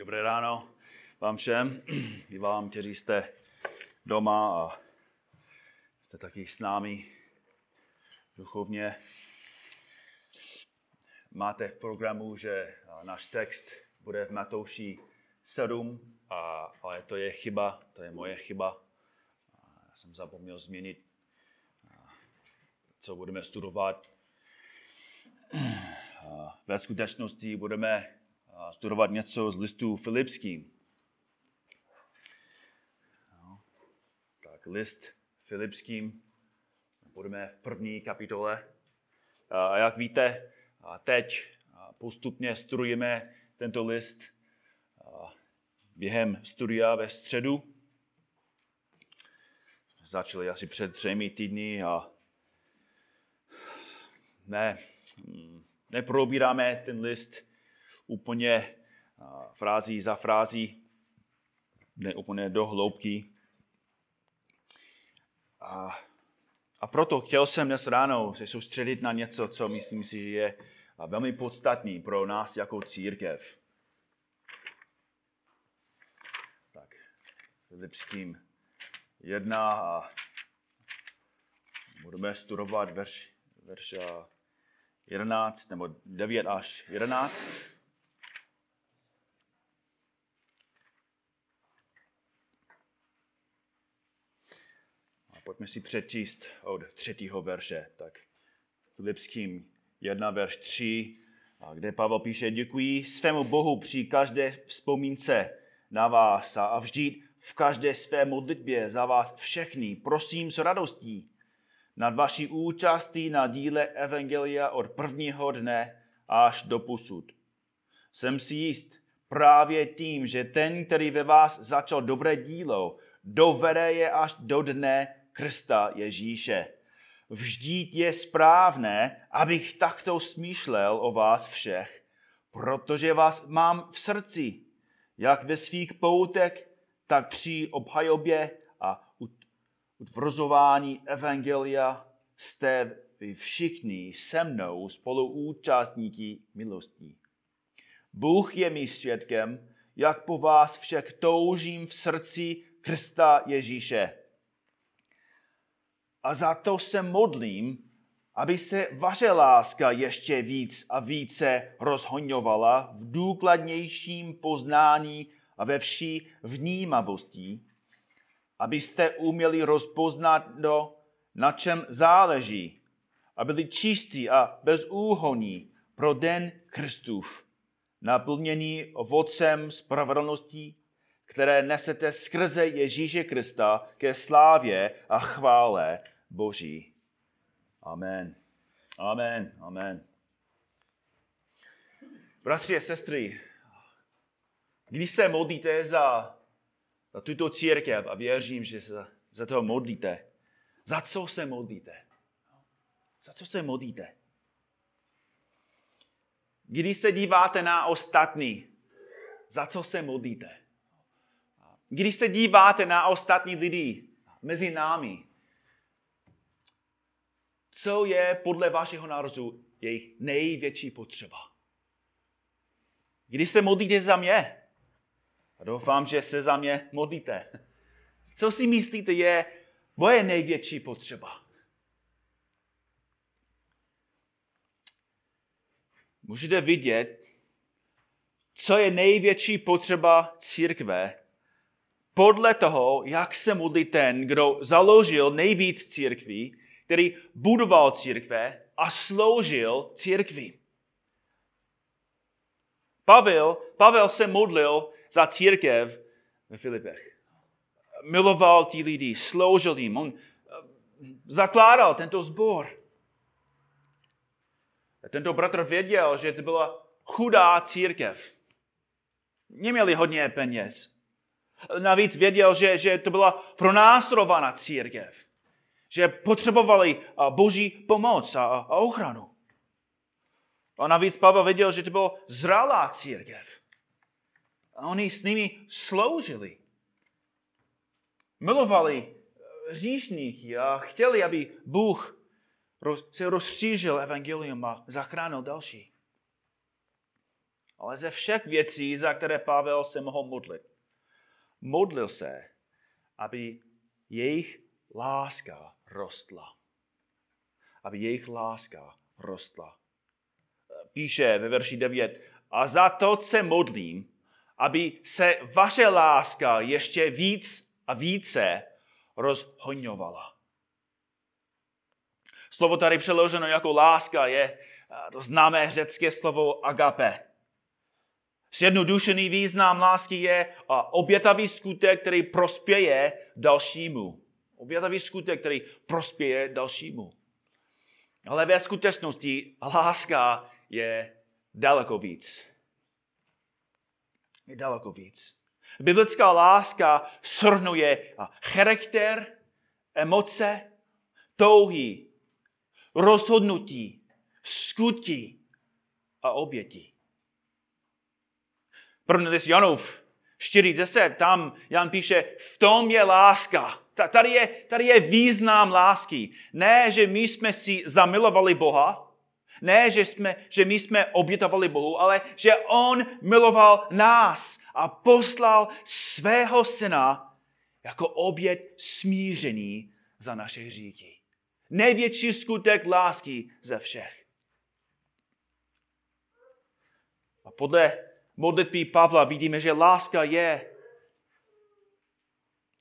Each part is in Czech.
Dobré ráno vám všem, i vám, kteří jste doma a jste taky s námi duchovně. Máte v programu, že náš text bude v Matouši 7, a, ale to je chyba, to je moje chyba. Já jsem zapomněl změnit, co budeme studovat. Ve skutečnosti budeme studovat něco z listu Filipským. No, tak list Filipským, budeme v první kapitole. A jak víte, teď postupně studujeme tento list během studia ve středu. Začali asi před třemi týdny a ne, neprobíráme ten list úplně frází za frází, ne úplně do hloubky. A, a proto chtěl jsem dnes ráno se soustředit na něco, co myslím si, že je velmi podstatný pro nás jako církev. Tak, Lipským jedna a budeme studovat verš, verš 11 nebo 9 až 11. Pojďme si přečíst od třetího verše. Tak Filipským 1, verš 3, kde Pavel píše, děkuji svému Bohu při každé vzpomínce na vás a vždy v každé své modlitbě za vás všechny. Prosím s radostí nad vaší účastí na díle Evangelia od prvního dne až do posud. Jsem si jist právě tím, že ten, který ve vás začal dobré dílo, dovede je až do dne Krista Ježíše. Vždyť je správné, abych takto smýšlel o vás všech, protože vás mám v srdci, jak ve svých poutech, tak při obhajobě a utvrzování Evangelia jste vy všichni se mnou spoluúčastníky milostí. Bůh je mi svědkem, jak po vás všech toužím v srdci Krista Ježíše a za to se modlím, aby se vaše láska ještě víc a více rozhoňovala v důkladnějším poznání a ve vší vnímavosti, abyste uměli rozpoznat do, na čem záleží a byli čistí a bezúhoní pro den Kristův, naplnění ovocem spravedlnosti, které nesete skrze Ježíše Krista ke slávě a chvále Boží. Amen. Amen. Amen. Bratři a sestry, když se modlíte za, za tuto církev a věřím, že se za, za to modlíte, za co se modlíte? Za co se modlíte? Když se díváte na ostatní, za co se modlíte? Když se díváte na ostatní lidi mezi námi, co je podle vašeho nározu jejich největší potřeba? Když se modlíte za mě, a doufám, že se za mě modlíte, co si myslíte je moje největší potřeba? Můžete vidět, co je největší potřeba církve podle toho, jak se modlí ten, kdo založil nejvíc církví, který budoval církve a sloužil církvi. Pavel, Pavel se modlil za církev ve Filipech. Miloval ti lidi, sloužil jim. On eh, zakládal tento zbor. A tento bratr věděl, že to byla chudá církev. Neměli hodně peněz. Navíc věděl, že, že to byla pronásledovaná církev. Že potřebovali boží pomoc a, a ochranu. A navíc Pavel věděl, že to byla zralá církev. A oni s nimi sloužili. Milovali říšníky a chtěli, aby Bůh se rozšířil evangelium a zachránil další. ale ze všech věcí, za které Pavel se mohl modlit. Modlil se, aby jejich láska rostla. Aby jejich láska rostla. Píše ve verši 9, a za to se modlím, aby se vaše láska ještě víc a více rozhoňovala. Slovo tady přeloženo jako láska je to známé řecké slovo agape. Zjednodušený význam lásky je obětavý skutek, který prospěje dalšímu. Obětavý skutek, který prospěje dalšímu. Ale ve skutečnosti láska je daleko víc. Je daleko víc. Biblická láska shrnuje charakter, emoce, touhy, rozhodnutí, skutky a oběti. První list Janův 4.10, tam Jan píše, v tom je láska. Tady je, tady je význam lásky. Ne, že my jsme si zamilovali Boha, ne, že, jsme, že my jsme obětovali Bohu, ale že On miloval nás a poslal svého syna jako obět smířený za naše hříchy. Největší skutek lásky ze všech. A podle modlitby Pavla vidíme, že láska je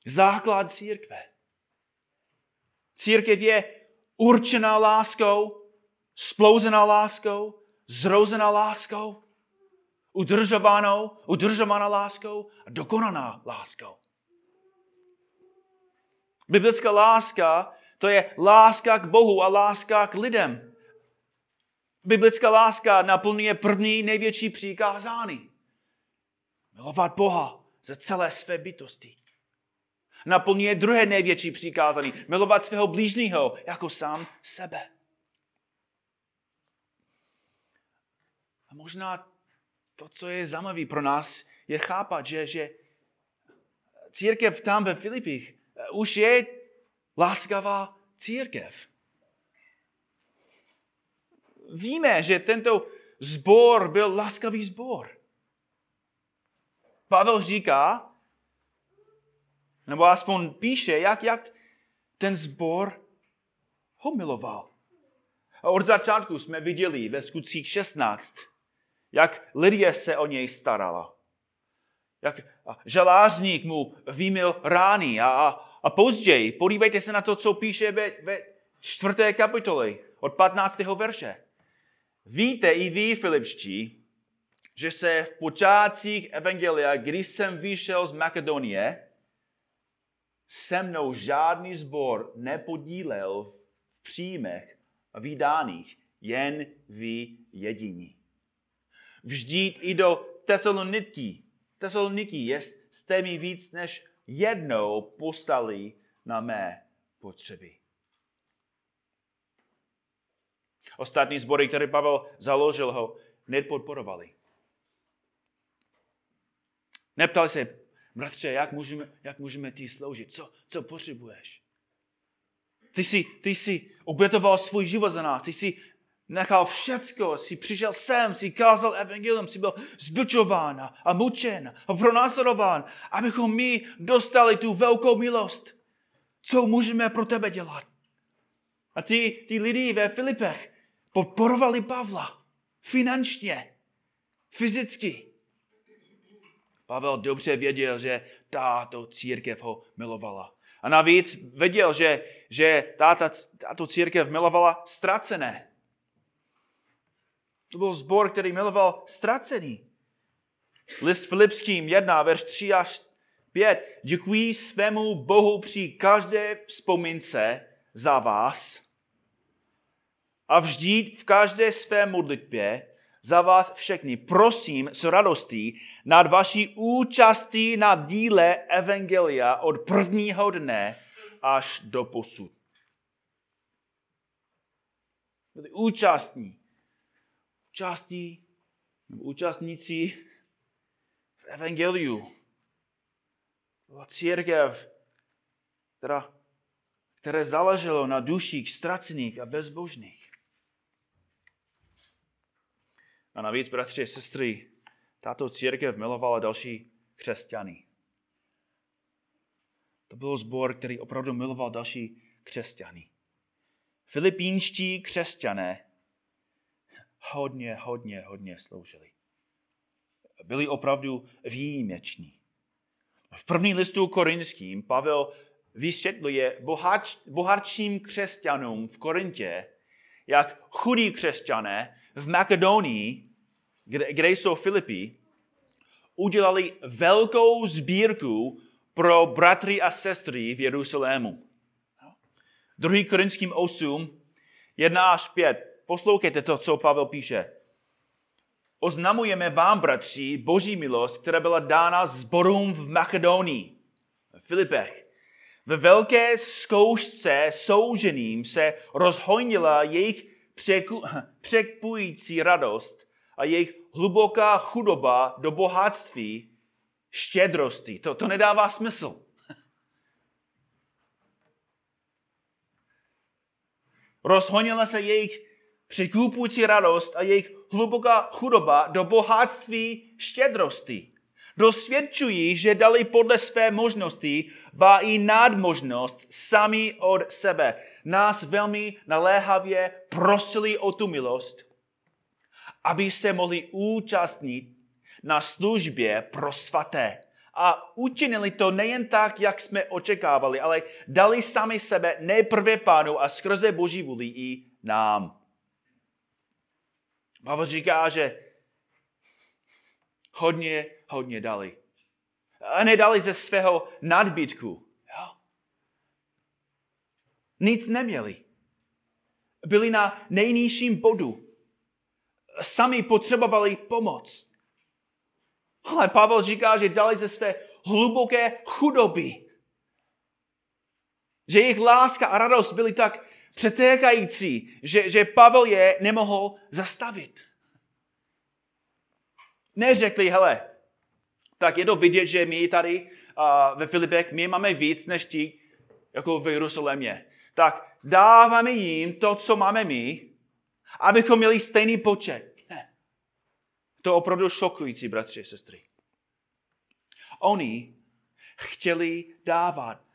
základ církve. Církev je určená láskou, splouzená láskou, zrozená láskou, udržovanou, udržovaná láskou a dokonaná láskou. Biblická láska to je láska k Bohu a láska k lidem. Biblická láska naplňuje první největší přikázání. Milovat Boha ze celé své bytosti. Naplňuje druhé největší přikázání. Milovat svého blížního jako sám sebe. A možná to, co je zajímavé pro nás, je chápat, že, že církev tam ve Filipích už je láskavá církev. Víme, že tento zbor byl láskavý zbor. Pavel říká, nebo aspoň píše, jak, jak ten zbor ho miloval. A od začátku jsme viděli ve skutcích 16, jak Lidie se o něj starala. Jak žalářník mu vymil rány a, a později, podívejte se na to, co píše ve, ve čtvrté kapitole od 15. verše. Víte i vy, Filipští, že se v počátcích Evangelia, když jsem vyšel z Makedonie, se mnou žádný zbor nepodílel v příjmech a vydáních, jen vy jediní. Vždyť i do Tesaloniky, Tesaloniky jste mi víc než jednou postali na mé potřeby. Ostatní sbory, které Pavel založil, ho nepodporovali. Neptali se, bratře, jak můžeme, jak můžeme ty sloužit? Co, co potřebuješ? Ty jsi, ty jsi obětoval svůj život za nás. Ty jsi nechal všecko, jsi přišel sem, jsi kázal evangelium, jsi byl zbičován a mučen a pronásledován, abychom my dostali tu velkou milost. Co můžeme pro tebe dělat? A ty, ty lidi ve Filipech podporovali Pavla finančně, fyzicky. Pavel dobře věděl, že tato církev ho milovala. A navíc věděl, že, že tato, tato církev milovala ztracené. To byl zbor, který miloval ztracený. List Filipským 1, verš 3 až 5. Děkuji svému Bohu při každé vzpomínce za vás a vždy v každé své modlitbě za vás všechny prosím s radostí nad vaší účastí na díle Evangelia od prvního dne až do posud. Účastní účastí, nebo účastníci v Evangeliu. Byla církev, která, které záleželo na duších ztracených a bezbožných. A navíc, bratři a sestry, tato církev milovala další křesťany. To byl sbor, který opravdu miloval další křesťany. Filipínští křesťané hodně, hodně, hodně sloužili. Byli opravdu výjimeční. V první listu korinským Pavel vysvětluje bohač, bohatším křesťanům v Korintě, jak chudí křesťané v Makedonii, kde, kde jsou Filipy, udělali velkou sbírku pro bratry a sestry v Jeruzalému. 2. Korinským 8, 1 až 5. Poslouchejte to, co Pavel píše. Oznamujeme vám, bratři, boží milost, která byla dána zborům v Makedonii, v Filipech. Ve velké zkoušce souženým se rozhojnila jejich překpující radost a jejich hluboká chudoba do bohatství, štědrosti. To, to nedává smysl. Rozhonila se jejich překupující radost a jejich hluboká chudoba do bohatství štědrosti. Dosvědčují, že dali podle své možnosti, ba i nadmožnost sami od sebe. Nás velmi naléhavě prosili o tu milost, aby se mohli účastnit na službě pro svaté. A učinili to nejen tak, jak jsme očekávali, ale dali sami sebe nejprve pánu a skrze boží vůli i nám. Pavel říká, že hodně, hodně dali. A nedali ze svého nadbytku. Nic neměli. Byli na nejnižším bodu. Sami potřebovali pomoc. Ale Pavel říká, že dali ze své hluboké chudoby. Že jejich láska a radost byly tak přetékající, že, že Pavel je nemohl zastavit. Neřekli, hele, tak je to vidět, že my tady uh, ve Filipech, my máme víc než ti, jako v Jeruzalémě. Tak dáváme jim to, co máme my, abychom měli stejný počet. Ne. To je opravdu šokující, bratři a sestry. Oni chtěli dávat,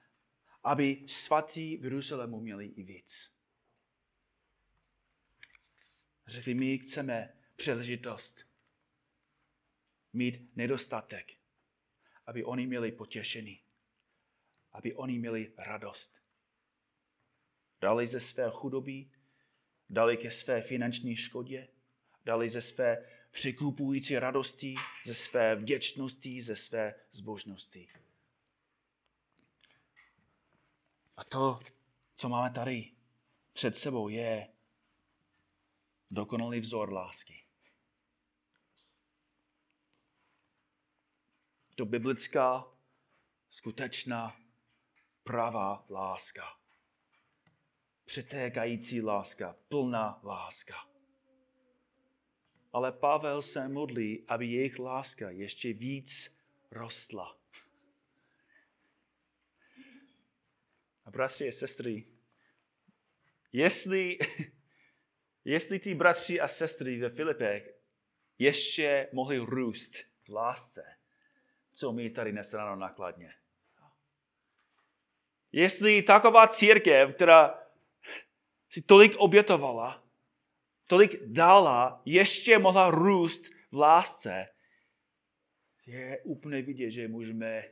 aby svatí v Jeruzalému měli i víc. Řekli, my chceme příležitost mít nedostatek, aby oni měli potěšení, aby oni měli radost. Dali ze své chudoby, dali ke své finanční škodě, dali ze své překupující radosti, ze své vděčnosti, ze své zbožnosti. A to, co máme tady před sebou, je dokonalý vzor lásky. To biblická, skutečná, pravá láska. Přetékající láska, plná láska. Ale Pavel se modlí, aby jejich láska ještě víc rostla. A bratři a sestry, jestli, jestli ty bratři a sestry ve Filipech ještě mohli růst v lásce, co my tady dnes ráno nakladně. Jestli taková církev, která si tolik obětovala, tolik dala, ještě mohla růst v lásce, je úplně vidět, že můžeme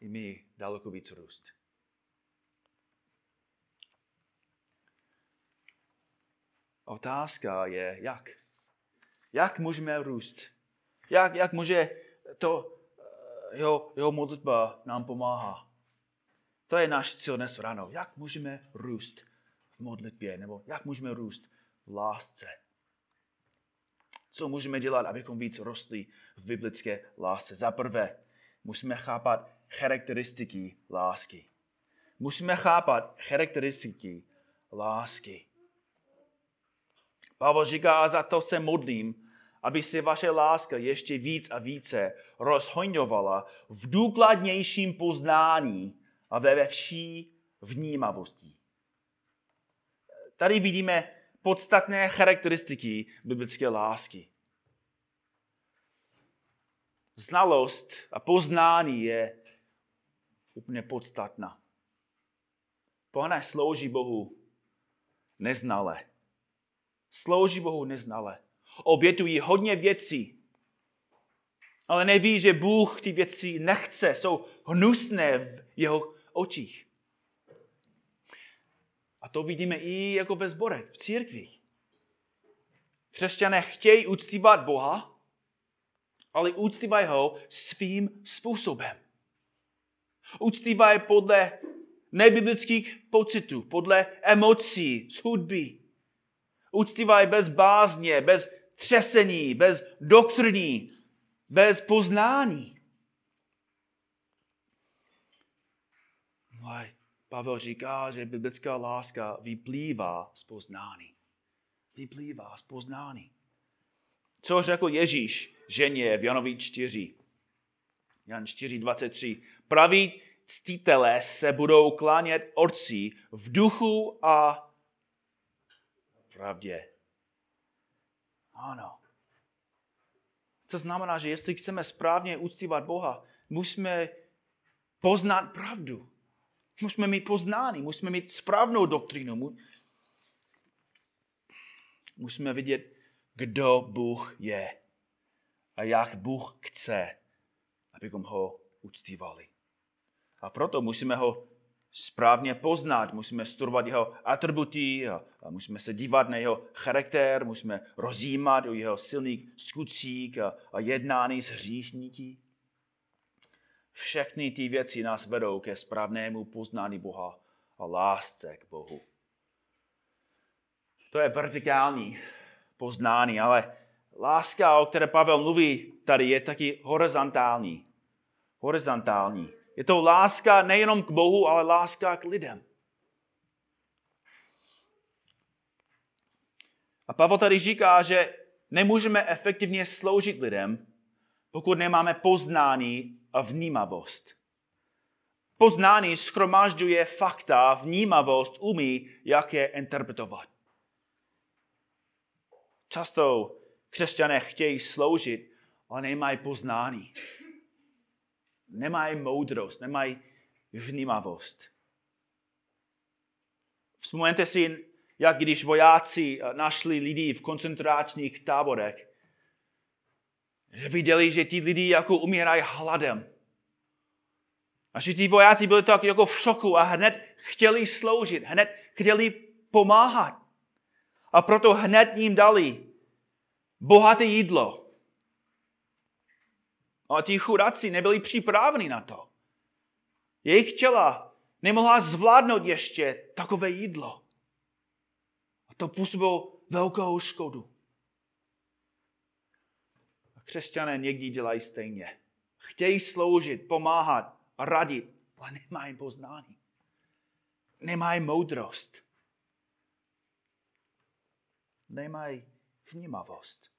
i my daleko víc růst. Otázka je, jak? Jak můžeme růst? Jak, jak může to jeho, jeho modlitba nám pomáhá. To je náš cíl dnes ráno. Jak můžeme růst modlitbě, nebo jak můžeme růst v lásce. Co můžeme dělat, abychom víc rostli v biblické lásce? Za prvé, musíme chápat charakteristiky lásky. Musíme chápat charakteristiky lásky. Pavel říká, a za to se modlím, aby se vaše láska ještě víc a více rozhojňovala v důkladnějším poznání a ve vší vnímavosti. Tady vidíme podstatné charakteristiky biblické lásky. znalost a poznání je úplně podstatná. Pohané slouží Bohu neznale. Slouží Bohu neznale. Obětují hodně věcí, ale neví, že Bůh ty věci nechce, jsou hnusné v jeho očích. To vidíme i jako ve zborech, v církvi. Křesťané chtějí uctívat Boha, ale uctívají ho svým způsobem. Uctívají podle nebiblických pocitů, podle emocí, z hudby. Uctívají bez bázně, bez třesení, bez doktrní, bez poznání. No Pavel říká, že biblická láska vyplývá z poznání. Vyplývá z poznání. Co řekl Ježíš ženě v Janovi 4? Jan 4, 23. Praví ctitelé se budou klánět orcí v duchu a pravdě. Ano. To znamená, že jestli chceme správně uctívat Boha, musíme poznat pravdu. Musíme mít poznání, musíme mít správnou doktrínu. Musíme vidět, kdo Bůh je a jak Bůh chce, abychom ho uctívali. A proto musíme ho správně poznat, musíme studovat jeho atributy, a, a musíme se dívat na jeho charakter, musíme rozjímat o jeho silných skutcích a, a jednání s hříšníky. Všechny ty věci nás vedou ke správnému poznání Boha a lásce k Bohu. To je vertikální poznání, ale láska, o které Pavel mluví tady, je taky horizontální. Horizontální. Je to láska nejenom k Bohu, ale láska k lidem. A Pavel tady říká, že nemůžeme efektivně sloužit lidem, pokud nemáme poznání a vnímavost. Poznání schromažďuje fakta, vnímavost umí, jak je interpretovat. Často křesťané chtějí sloužit, ale nemají poznání nemají moudrost, nemají vnímavost. Vzpomeňte si, jak když vojáci našli lidi v koncentračních táborech, viděli, že ti lidi jako umírají hladem. A že ti vojáci byli tak jako v šoku a hned chtěli sloužit, hned chtěli pomáhat. A proto hned jim dali bohaté jídlo, a ti chudáci nebyli připraveni na to. Jejich těla nemohla zvládnout ještě takové jídlo. A to působilo velkou škodu. Křesťané někdy dělají stejně. Chtějí sloužit, pomáhat radit, ale nemají poznání. Nemají moudrost. Nemají vnímavost.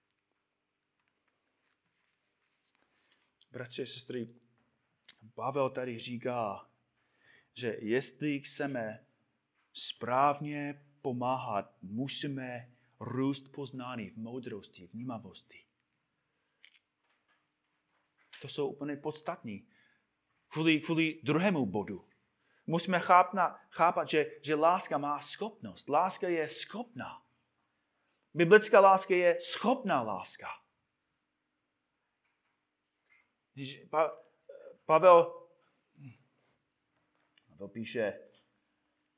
Bratři a sestry, Pavel tady říká, že jestli chceme správně pomáhat, musíme růst poznání v moudrosti, vnímavosti. To jsou úplně podstatní. Kvůli, kvůli druhému bodu. Musíme chápat, chápat že, že láska má schopnost. Láska je schopná. Biblická láska je schopná láska. Pavel, Pavel píše,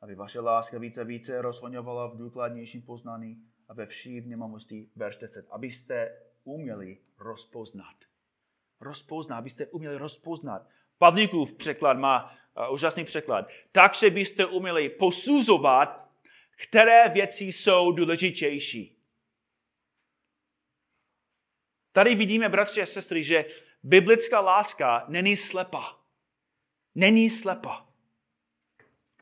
aby vaše láska více a více rozhoňovala v důkladnějším poznání a ve vší vnímavosti, verš 10, abyste uměli rozpoznat. Rozpoznat, abyste uměli rozpoznat. Pavlíkův překlad má uh, úžasný překlad. Takže byste uměli posuzovat, které věci jsou důležitější. Tady vidíme, bratři a sestry, že biblická láska není slepa. Není slepa.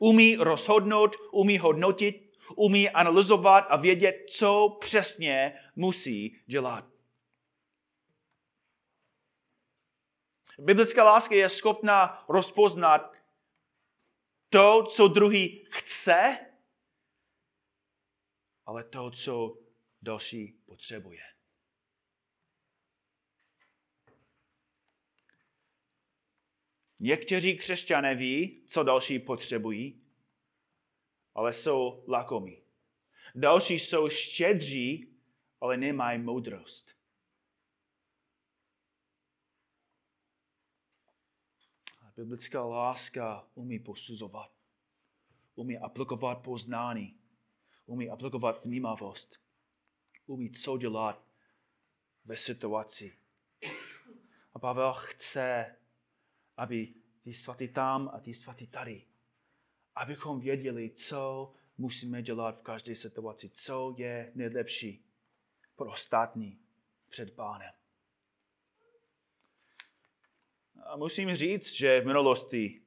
Umí rozhodnout, umí hodnotit, umí analyzovat a vědět, co přesně musí dělat. Biblická láska je schopná rozpoznat to, co druhý chce, ale to, co další potřebuje. Někteří křesťané ví, co další potřebují, ale jsou lakomí. Další jsou štědří, ale nemají moudrost. Biblická láska umí posuzovat, umí aplikovat poznání, umí aplikovat vnímavost, umí co dělat ve situaci. A Pavel chce, aby ty svatý tam a ty svatý tady, abychom věděli, co musíme dělat v každé situaci, co je nejlepší pro ostatní před pánem. A musím říct, že v minulosti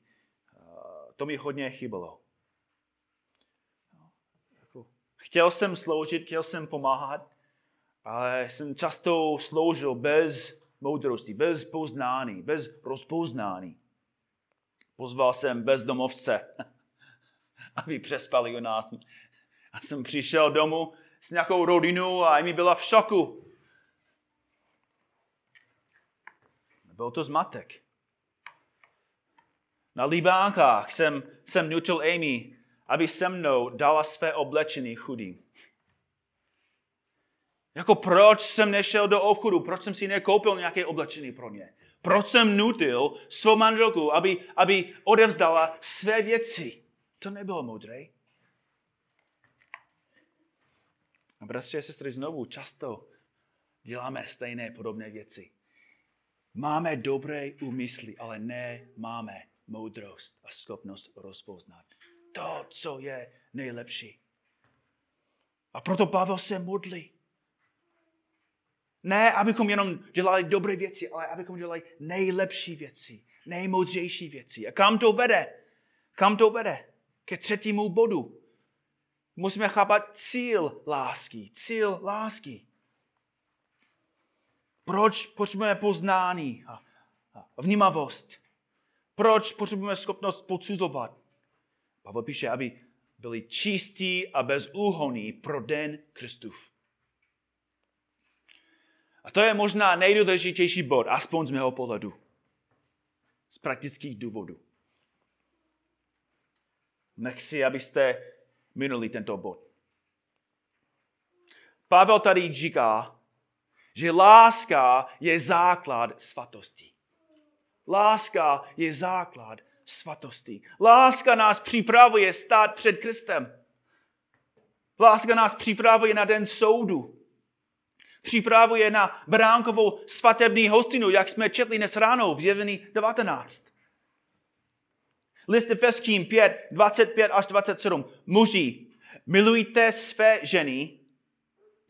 to mi hodně chybilo. Jako, chtěl jsem sloužit, chtěl jsem pomáhat, ale jsem často sloužil bez moudrosti, bez poznání, bez rozpoznání. Pozval jsem bezdomovce, aby přespali u nás. A jsem přišel domů s nějakou rodinou a mi byla v šoku. Byl to zmatek. Na Libánkách jsem, jsem nutil Amy, aby se mnou dala své oblečení chudým. Jako proč jsem nešel do obchodu, proč jsem si nekoupil nějaké oblečení pro ně? Proč jsem nutil svou manželku, aby, aby odevzdala své věci? To nebylo moudré. A bratři a sestry, znovu často děláme stejné podobné věci. Máme dobré úmysly, ale ne máme moudrost a schopnost rozpoznat to, co je nejlepší. A proto Pavel se modlí. Ne, abychom jenom dělali dobré věci, ale abychom dělali nejlepší věci, nejmoudřejší věci. A kam to vede? Kam to vede? Ke třetímu bodu. Musíme chápat cíl lásky. Cíl lásky. Proč potřebujeme poznání a, vnímavost? Proč potřebujeme schopnost podsuzovat? Pavel píše, aby byli čistí a bezúhonní pro den Kristův. A to je možná nejdůležitější bod, aspoň z mého pohledu. Z praktických důvodů. Nechci, abyste minuli tento bod. Pavel tady říká, že láska je základ svatosti. Láska je základ svatosti. Láska nás připravuje stát před Kristem. Láska nás připravuje na den soudu. Připravuje na bránkovou svatební hostinu, jak jsme četli dnes ráno v Zjevení 19. List Efeským 5, 25 až 27. Muži, milujte své ženy,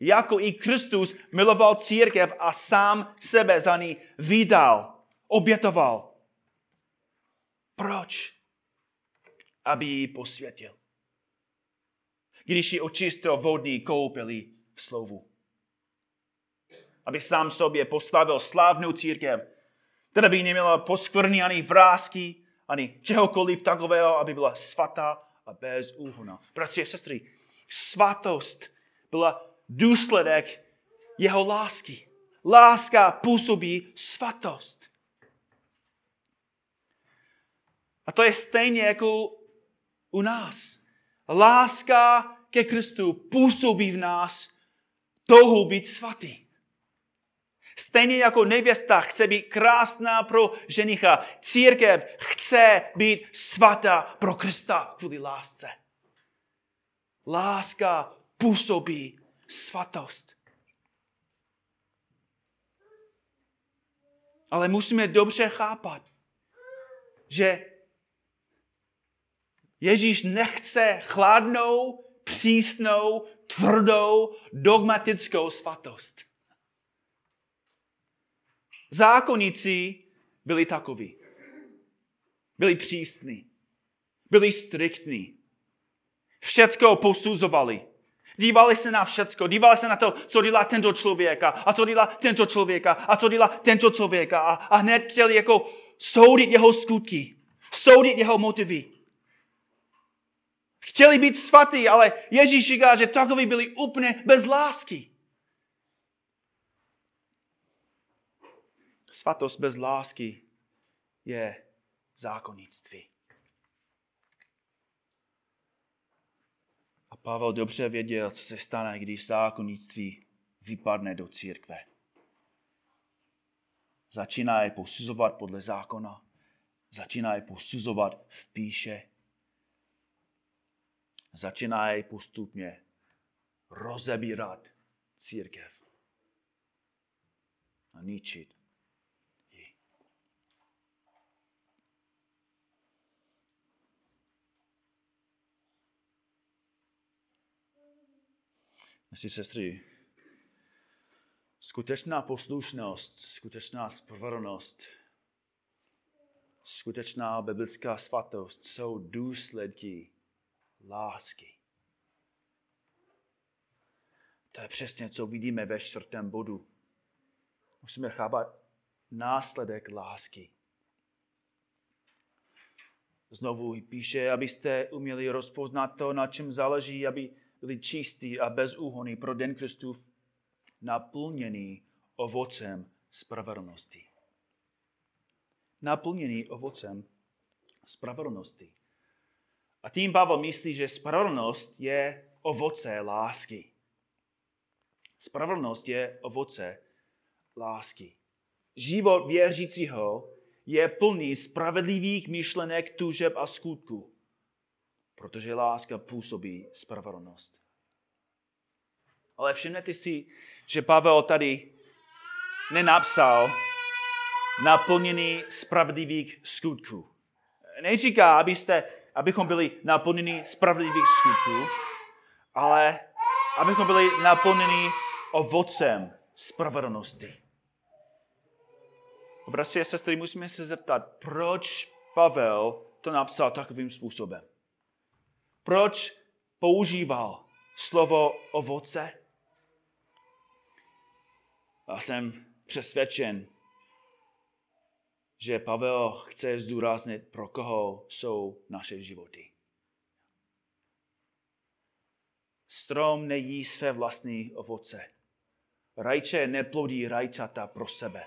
jako i Kristus miloval církev a sám sebe za ní vydal, obětoval. Proč? Aby ji posvětil. Když ji očistil vodní koupili v slovu. Aby sám sobě postavil slávnou církev, která by neměla poskvrny ani vrázky, ani čehokoliv takového, aby byla svatá a bez úhona. Bratři a sestry, svatost byla důsledek jeho lásky. Láska působí svatost. A to je stejně jako u nás. Láska ke Kristu působí v nás touhu být svatý. Stejně jako nevěsta chce být krásná pro ženicha, církev chce být svatá pro Krista kvůli lásce. Láska působí svatost. Ale musíme dobře chápat, že Ježíš nechce chladnou, přísnou, tvrdou, dogmatickou svatost. Zákonníci byli takoví. Byli přísní. Byli striktní. Všecko posuzovali. Dívali se na všecko. Dívali se na to, co dělá tento člověka. A co dělá tento člověka. A co dělá tento člověka. A, a hned chtěli jako soudit jeho skutky. Soudit jeho motivy. Chtěli být svatý, ale Ježíš říká, že takoví byli úplně bez lásky. Svatost bez lásky je zákonnictví. Pavel dobře věděl, co se stane, když zákonnictví vypadne do církve. Začíná je posuzovat podle zákona. Začíná je posuzovat v píše. Začíná je postupně rozebírat církev a ničit Naši sestry, skutečná poslušnost, skutečná spravedlnost, skutečná biblická svatost jsou důsledky lásky. To je přesně, co vidíme ve čtvrtém bodu. Musíme chápat následek lásky. Znovu píše, abyste uměli rozpoznat to, na čem záleží, aby byli čistí a bezúhonní pro den Kristův, naplněný ovocem spravedlnosti. Naplněný ovocem spravedlnosti. A tím Pavel myslí, že spravedlnost je ovoce lásky. Spravedlnost je ovoce lásky. Život věřícího je plný spravedlivých myšlenek, tužeb a skutků, protože láska působí spravedlnost. Ale všimnete si, že Pavel tady nenapsal naplněný spravedlivých skutků. Neříká, abyste, abychom byli naplněni spravedlivých skutků, ale abychom byli naplněni ovocem spravedlnosti. Bratři a sestry, musíme se zeptat, proč Pavel to napsal takovým způsobem. Proč používal slovo ovoce? Já jsem přesvědčen, že Pavel chce zdůraznit, pro koho jsou naše životy. Strom nejí své vlastní ovoce. Rajče neplodí rajčata pro sebe.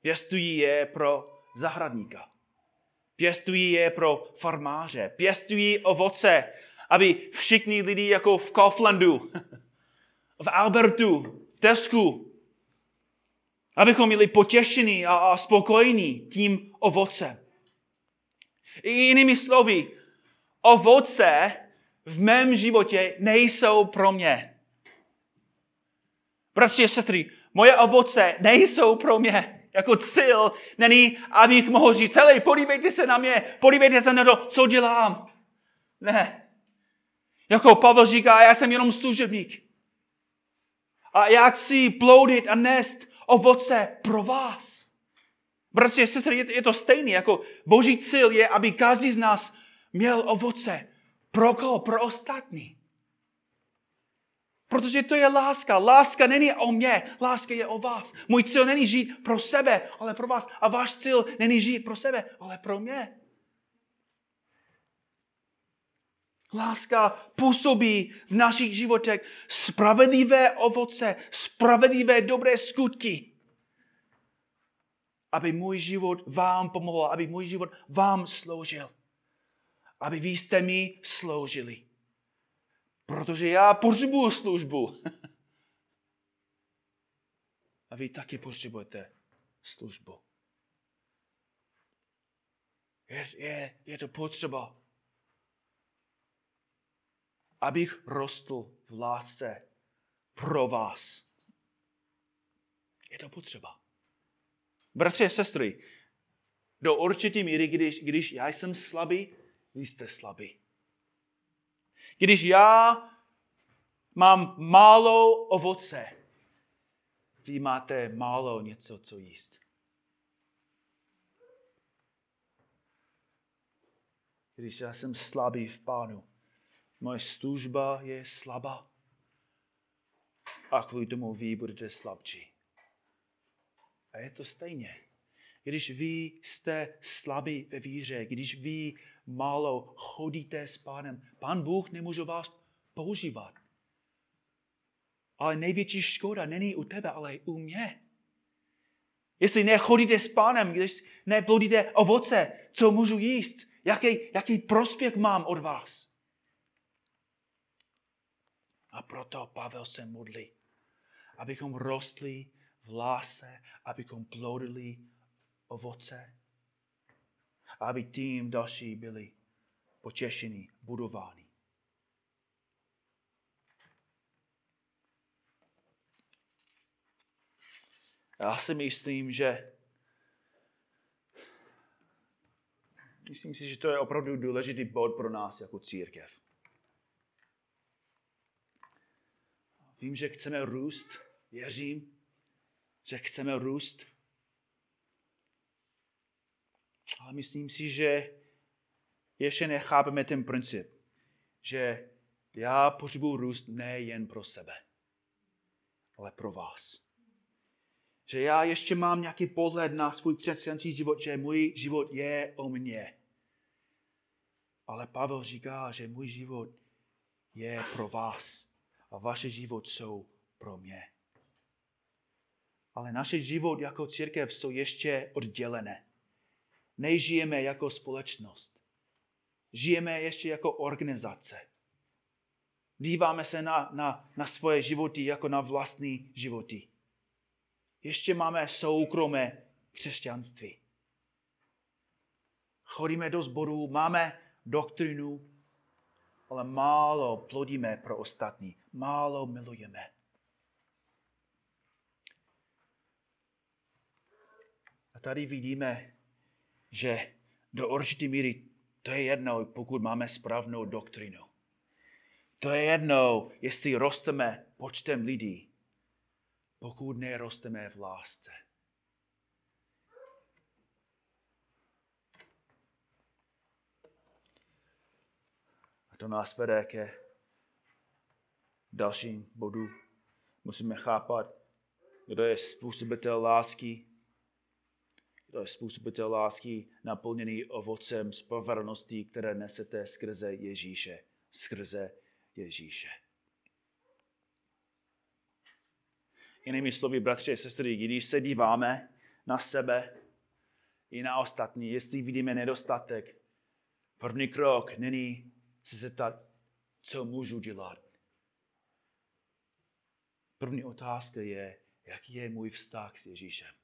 Pěstují je pro zahradníka. Pěstují je pro farmáře. Pěstují ovoce, aby všichni lidi jako v Kauflandu, v Albertu, v Tesku, abychom byli potěšení a, spokojení tím ovocem. I jinými slovy, ovoce v mém životě nejsou pro mě. Bratři a sestry, moje ovoce nejsou pro mě jako cíl není, abych mohl říct, hele, podívejte se na mě, podívejte se na to, co dělám. Ne. Jako Pavel říká, já jsem jenom služebník. A já chci ploudit a nést ovoce pro vás. Bratři sestry, je, je to stejné, jako boží cíl je, aby každý z nás měl ovoce. Pro koho? Pro ostatní. Protože to je láska. Láska není o mě, láska je o vás. Můj cíl není žít pro sebe, ale pro vás. A váš cíl není žít pro sebe, ale pro mě. Láska působí v našich životech spravedlivé ovoce, spravedlivé dobré skutky. Aby můj život vám pomohl, aby můj život vám sloužil. Aby vy jste mi sloužili. Protože já potřebuju službu. A vy taky potřebujete službu. Je, je, je to potřeba, abych rostl v lásce pro vás. Je to potřeba. Bratři a sestry, do určitý míry, když, když já jsem slabý, vy jste slabí. Když já mám málo ovoce, vy máte málo něco, co jíst. Když já jsem slabý v pánu, moje služba je slabá. A kvůli tomu vy budete slabší. A je to stejně. Když vy jste slabí ve víře, když vy málo chodíte s pánem. Pán Bůh nemůže vás používat. Ale největší škoda není u tebe, ale u mě. Jestli nechodíte s pánem, když neplodíte ovoce, co můžu jíst? Jaký, jaký prospěch mám od vás? A proto Pavel se modlí, abychom rostli v láse, abychom plodili ovoce, aby tím další byli potěšení, budováni. Já si myslím, že myslím si, že to je opravdu důležitý bod pro nás jako církev. Vím, že chceme růst, věřím, že chceme růst. Ale myslím si, že ještě nechápeme ten princip, že já potřebuji růst nejen pro sebe, ale pro vás. Že já ještě mám nějaký pohled na svůj křesťanský život, že můj život je o mně. Ale Pavel říká, že můj život je pro vás a vaše život jsou pro mě. Ale naše život jako církev jsou ještě oddělené. Nežijeme jako společnost. Žijeme ještě jako organizace. Díváme se na, na, na svoje životy jako na vlastní životy. Ještě máme soukromé křesťanství. Chodíme do sboru, máme doktrinu, ale málo plodíme pro ostatní, málo milujeme. A tady vidíme, že do určité míry to je jedno, pokud máme správnou doktrinu. To je jedno, jestli rosteme počtem lidí, pokud nerosteme v lásce. A to nás vede ke dalším bodu. Musíme chápat, kdo je způsobitel lásky, způsobitel lásky naplněný ovocem spravedlnosti, které nesete skrze Ježíše. Skrze Ježíše. Jinými slovy, bratři a sestry, když se díváme na sebe i na ostatní, jestli vidíme nedostatek, první krok není se zeptat, co můžu dělat. První otázka je, jaký je můj vztah s Ježíšem.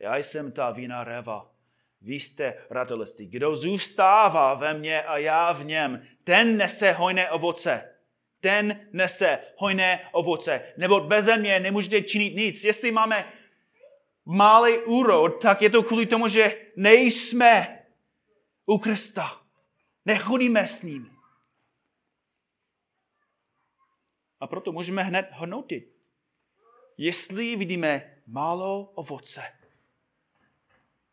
Já jsem ta vína reva. Vy jste radolistí. Kdo zůstává ve mně a já v něm, ten nese hojné ovoce. Ten nese hojné ovoce. Nebo bez mě nemůžete činit nic. Jestli máme malý úrod, tak je to kvůli tomu, že nejsme u Krista. Nechodíme s ním. A proto můžeme hned hodnotit. Jestli vidíme málo ovoce,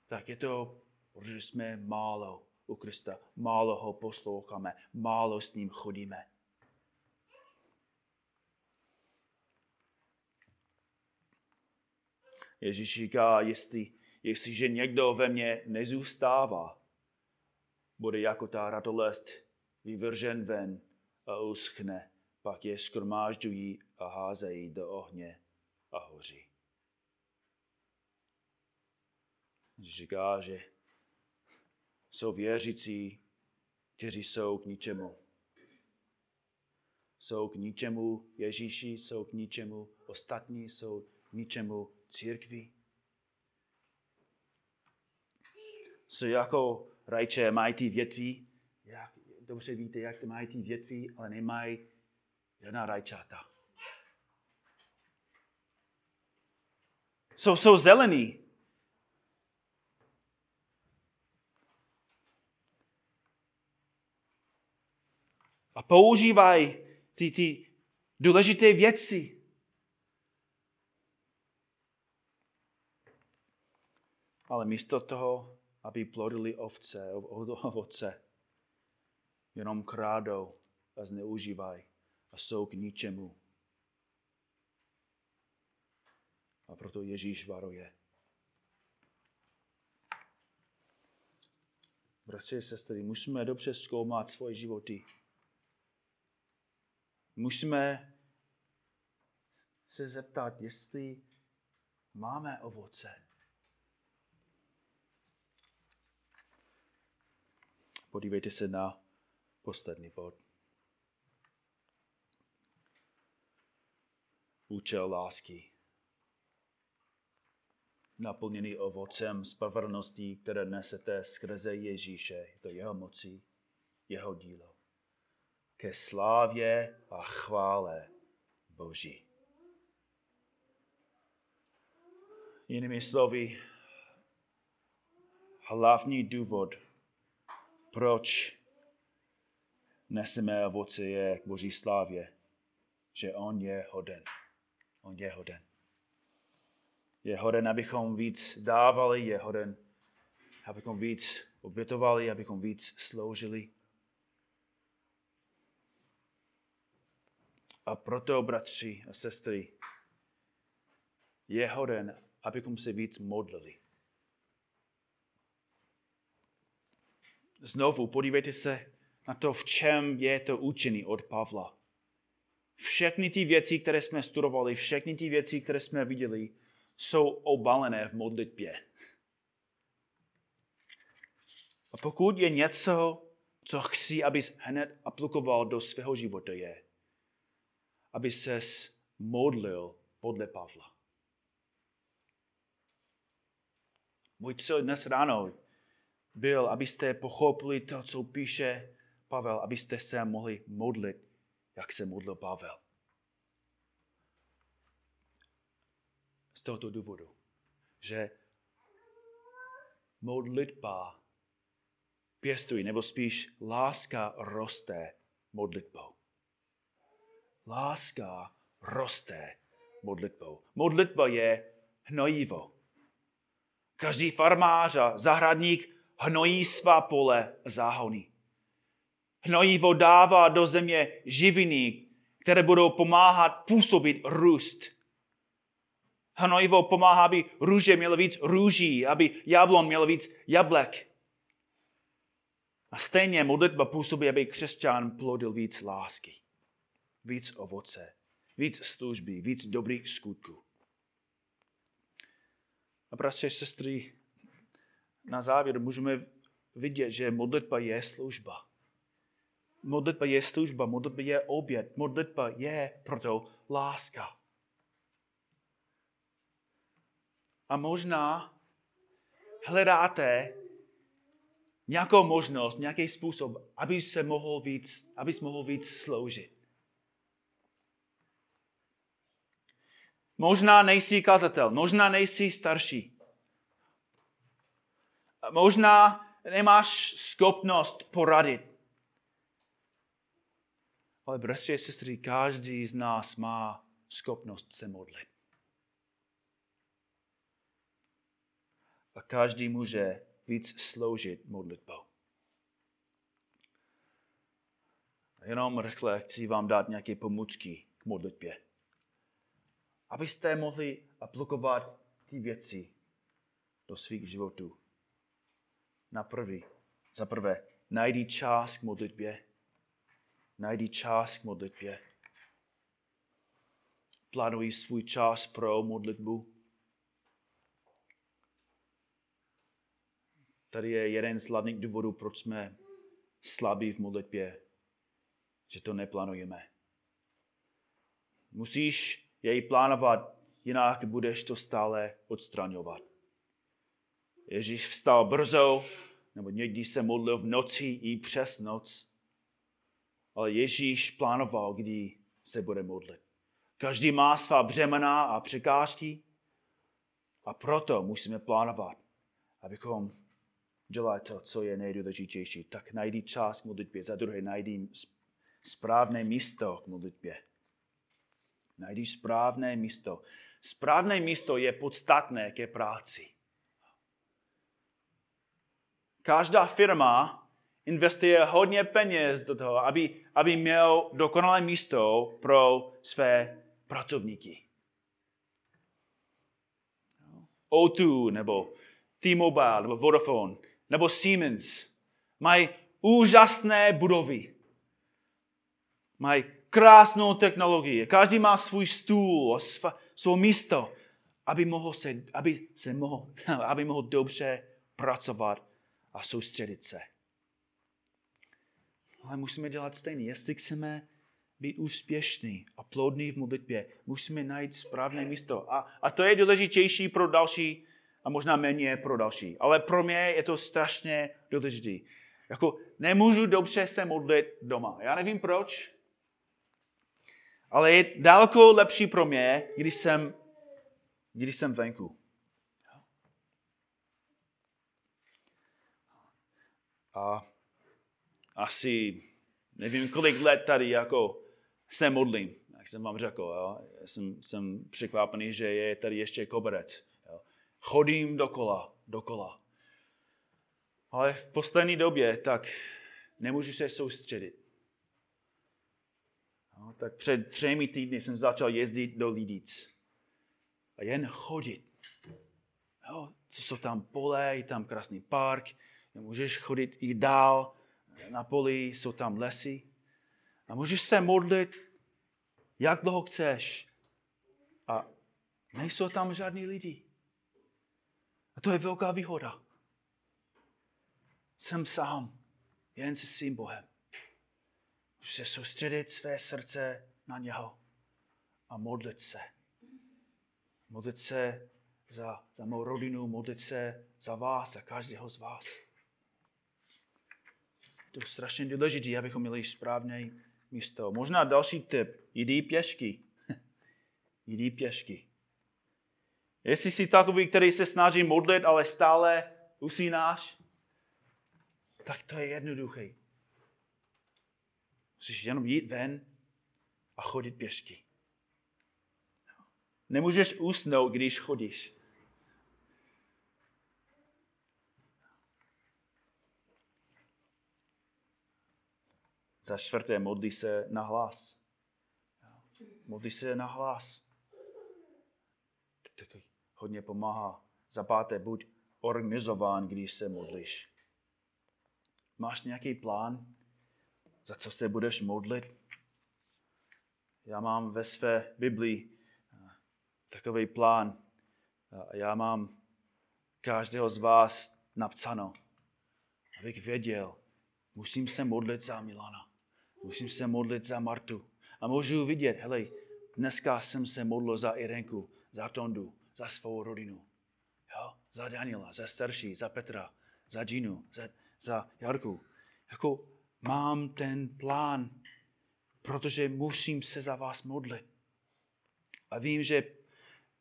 tak je to, protože jsme málo u Krista, málo ho posloucháme, málo s ním chodíme. Ježíš říká, jestli, jestliže někdo ve mně nezůstává, bude jako ta ratolest vyvržen ven a uschne, pak je skromážďují a házejí do ohně a hoří. Říká, že jsou věřící, kteří jsou k ničemu. Jsou k ničemu Ježíši, jsou k ničemu ostatní, jsou k ničemu církvi. Jsou jako rajče, mají ty větví, jak, dobře víte, jak mají ty větví, ale nemají žádná rajčata. Jsou, jsou zelení. A používají ty, ty důležité věci. Ale místo toho aby plodili ovce, ovoce. Jenom krádou a zneužívají a jsou k ničemu. A proto Ježíš varuje. Bratři a sestry, musíme dobře zkoumat svoje životy. Musíme se zeptat, jestli máme ovoce. Podívejte se na poslední bod. Účel lásky. Naplněný ovocem spravedlností, které nesete skrze Ježíše. Je to jeho moci, jeho dílo. Ke slávě a chvále Boží. Jinými slovy, hlavní důvod, proč neseme ovoce je k Boží slávě, že On je hoden. On je hoden. Je hoden, abychom víc dávali, je hoden, abychom víc obětovali, abychom víc sloužili. A proto, bratři a sestry, je hoden, abychom se víc modlili. Znovu podívejte se na to, v čem je to učení od Pavla. Všechny ty věci, které jsme studovali, všechny ty věci, které jsme viděli, jsou obalené v modlitbě. A pokud je něco, co chci, abys hned aplikoval do svého života, je, aby ses modlil podle Pavla. Můj cíl dnes ráno byl, abyste pochopili to, co píše Pavel, abyste se mohli modlit, jak se modlil Pavel. Z tohoto důvodu, že modlitba pěstují, nebo spíš láska roste modlitbou. Láska roste modlitbou. Modlitba je hnojivo. Každý farmář a zahradník hnojí svá pole a záhony. Hnojivo dává do země živiny, které budou pomáhat působit růst. Hnojivo pomáhá, aby růže mělo víc růží, aby jablon měl víc jablek. A stejně modlitba působí, aby křesťan plodil víc lásky, víc ovoce, víc služby, víc dobrých skutků. A bratři, sestry, na závěr můžeme vidět, že modlitba je služba. Modlitba je služba, modlitba je oběd, modlitba je proto láska. A možná hledáte nějakou možnost, nějaký způsob, aby se mohl víc, abys mohl víc sloužit. Možná nejsi kazatel, možná nejsi starší. Možná nemáš schopnost poradit. Ale bratři a sestry, každý z nás má schopnost se modlit. A každý může víc sloužit modlitbou. Jenom rychle chci vám dát nějaké pomůcky k modlitbě abyste mohli aplikovat ty věci do svých životů. Na prvý, za prvé, najdi čas k modlitbě. Najdi čas k modlitbě. Plánuj svůj čas pro modlitbu. Tady je jeden z hlavních důvodů, proč jsme slabí v modlitbě, že to neplánujeme. Musíš jej plánovat, jinak budeš to stále odstraňovat. Ježíš vstal brzo, nebo někdy se modlil v noci i přes noc. Ale Ježíš plánoval, kdy se bude modlit. Každý má svá břemena a překážky a proto musíme plánovat, abychom dělali to, co je nejdůležitější. Tak najdi čas k modlitbě, za druhé najdi správné místo k modlitbě. Najdi správné místo. Správné místo je podstatné ke práci. Každá firma investuje hodně peněz do toho, aby, aby měl dokonalé místo pro své pracovníky. O2 nebo T-Mobile nebo Vodafone nebo Siemens mají úžasné budovy. Mají krásnou technologii. Každý má svůj stůl, svou místo, aby mohl, se, aby, se mohl, aby mohl dobře pracovat a soustředit se. Ale musíme dělat stejný. Jestli chceme být úspěšný a plodný v modlitbě, musíme najít správné místo. A, a to je důležitější pro další a možná méně pro další. Ale pro mě je to strašně důležité. Jako nemůžu dobře se modlit doma. Já nevím proč, ale je daleko lepší pro mě, když jsem, když jsem venku. A asi nevím, kolik let tady jako se modlím, jak jsem vám řekl. Jo? Jsem, jsem překvapený, že je tady ještě koberec. Jo? Chodím dokola, dokola. Ale v poslední době tak nemůžu se soustředit. Tak před třemi týdny jsem začal jezdit do Lidic. A jen chodit. Jo, co jsou tam pole, je tam krásný park, můžeš chodit i dál, na poli jsou tam lesy. A můžeš se modlit, jak dlouho chceš. A nejsou tam žádní lidi. A to je velká výhoda. Jsem sám, jen se svým Bohem. Můžu se soustředit své srdce na něho a modlit se. Modlit se za, za mou rodinu, modlit se za vás, za každého z vás. To je strašně důležité, abychom měli správné místo. Možná další tip. Jdi pěšky. Jdi pěšky. Jestli jsi takový, který se snaží modlit, ale stále usínáš, tak to je jednoduché. Musíš jenom jít ven a chodit pěšky. Nemůžeš usnout, když chodíš. Za čtvrté, modlí se na hlas. Modlí se na hlas. Taky hodně pomáhá. Za páté, buď organizován, když se modlíš. Máš nějaký plán? Za co se budeš modlit. Já mám ve své Biblii eh, takový plán. Já mám každého z vás napsáno, abych věděl, musím se modlit za Milana, musím se modlit za Martu. A můžu vidět, hele, dneska jsem se modlil za Irenku, za Tondu, za svou rodinu. Jo? Za Daniela, za starší, za Petra, za Ginu, za, za Jarku. Jako mám ten plán, protože musím se za vás modlit. A vím, že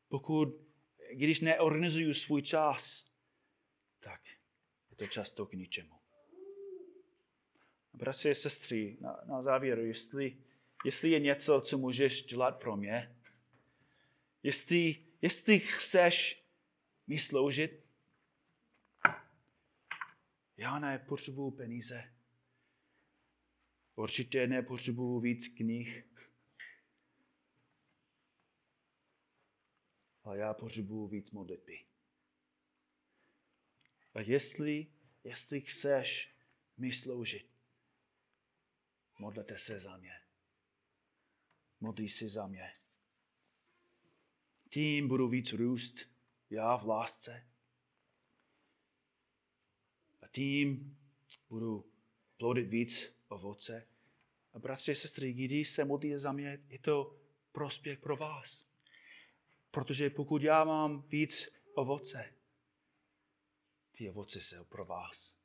pokud, když neorganizuju svůj čas, tak je to často k ničemu. Bratři a sestry, na, na závěr, jestli, jestli je něco, co můžeš dělat pro mě, jestli, jestli chceš mi sloužit, já nepotřebuju peníze. Určitě nepotřebuju víc knih, ale já potřebuju víc modlitby. A jestli, jestli chceš mi sloužit, modlete se za mě. Modlí se za mě. Tím budu víc růst já v lásce. A tím budu plodit víc ovoce. A bratři a sestry, když se modlí za mě, je to prospěch pro vás. Protože pokud já mám víc ovoce, ty ovoce jsou pro vás.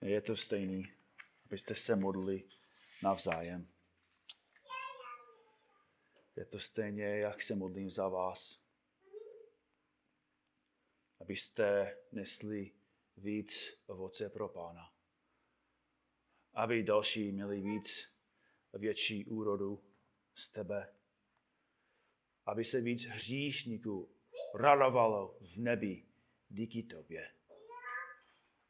Je to stejný, abyste se modlili navzájem. Je to stejně, jak se modlím za vás. Abyste nesli víc ovoce pro Pána. Aby další měli víc větší úrodu z tebe. Aby se víc hříšníků radovalo v nebi díky tobě.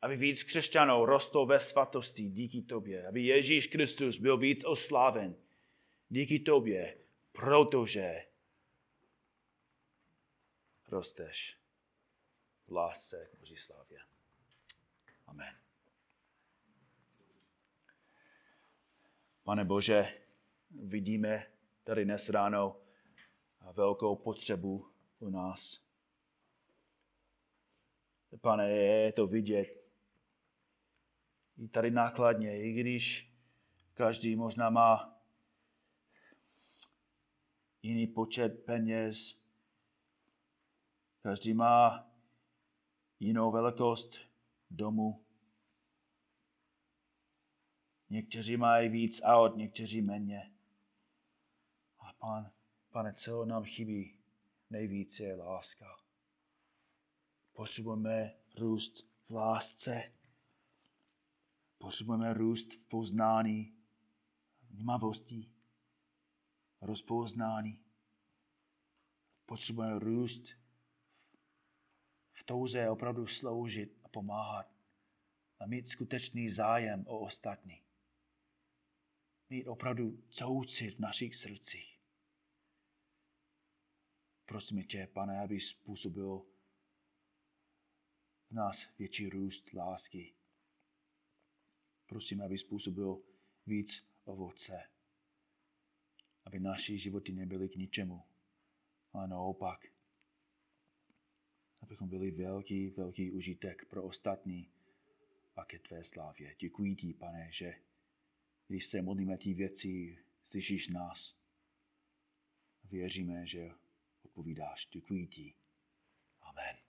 Aby víc křesťanů rostlo ve svatosti díky tobě. Aby Ježíš Kristus byl víc osláven díky tobě protože rosteš. v lásce k Boží slávě. Amen. Pane Bože, vidíme tady dnes ráno velkou potřebu u nás. Pane, je to vidět i tady nákladně, i když každý možná má jiný počet peněz, každý má jinou velikost domu. Někteří mají víc aut, někteří méně. A pan, pane, co nám chybí nejvíce je láska. Potřebujeme růst v lásce. Potřebujeme růst v poznání, vnímavosti, rozpoznání. Potřebujeme růst v touze opravdu sloužit a pomáhat a mít skutečný zájem o ostatní. Mít opravdu soucit v našich srdcích. Prosím tě, pane, aby způsobil v nás větší růst lásky. Prosím, aby způsobil víc ovoce. Aby naše životy nebyly k ničemu, ale naopak. Abychom byli velký, velký užitek pro ostatní a ke tvé slávě. Děkuji ti, pane, že když se modlíme tí věci, slyšíš nás. Věříme, že odpovídáš. Děkuji ti. Amen.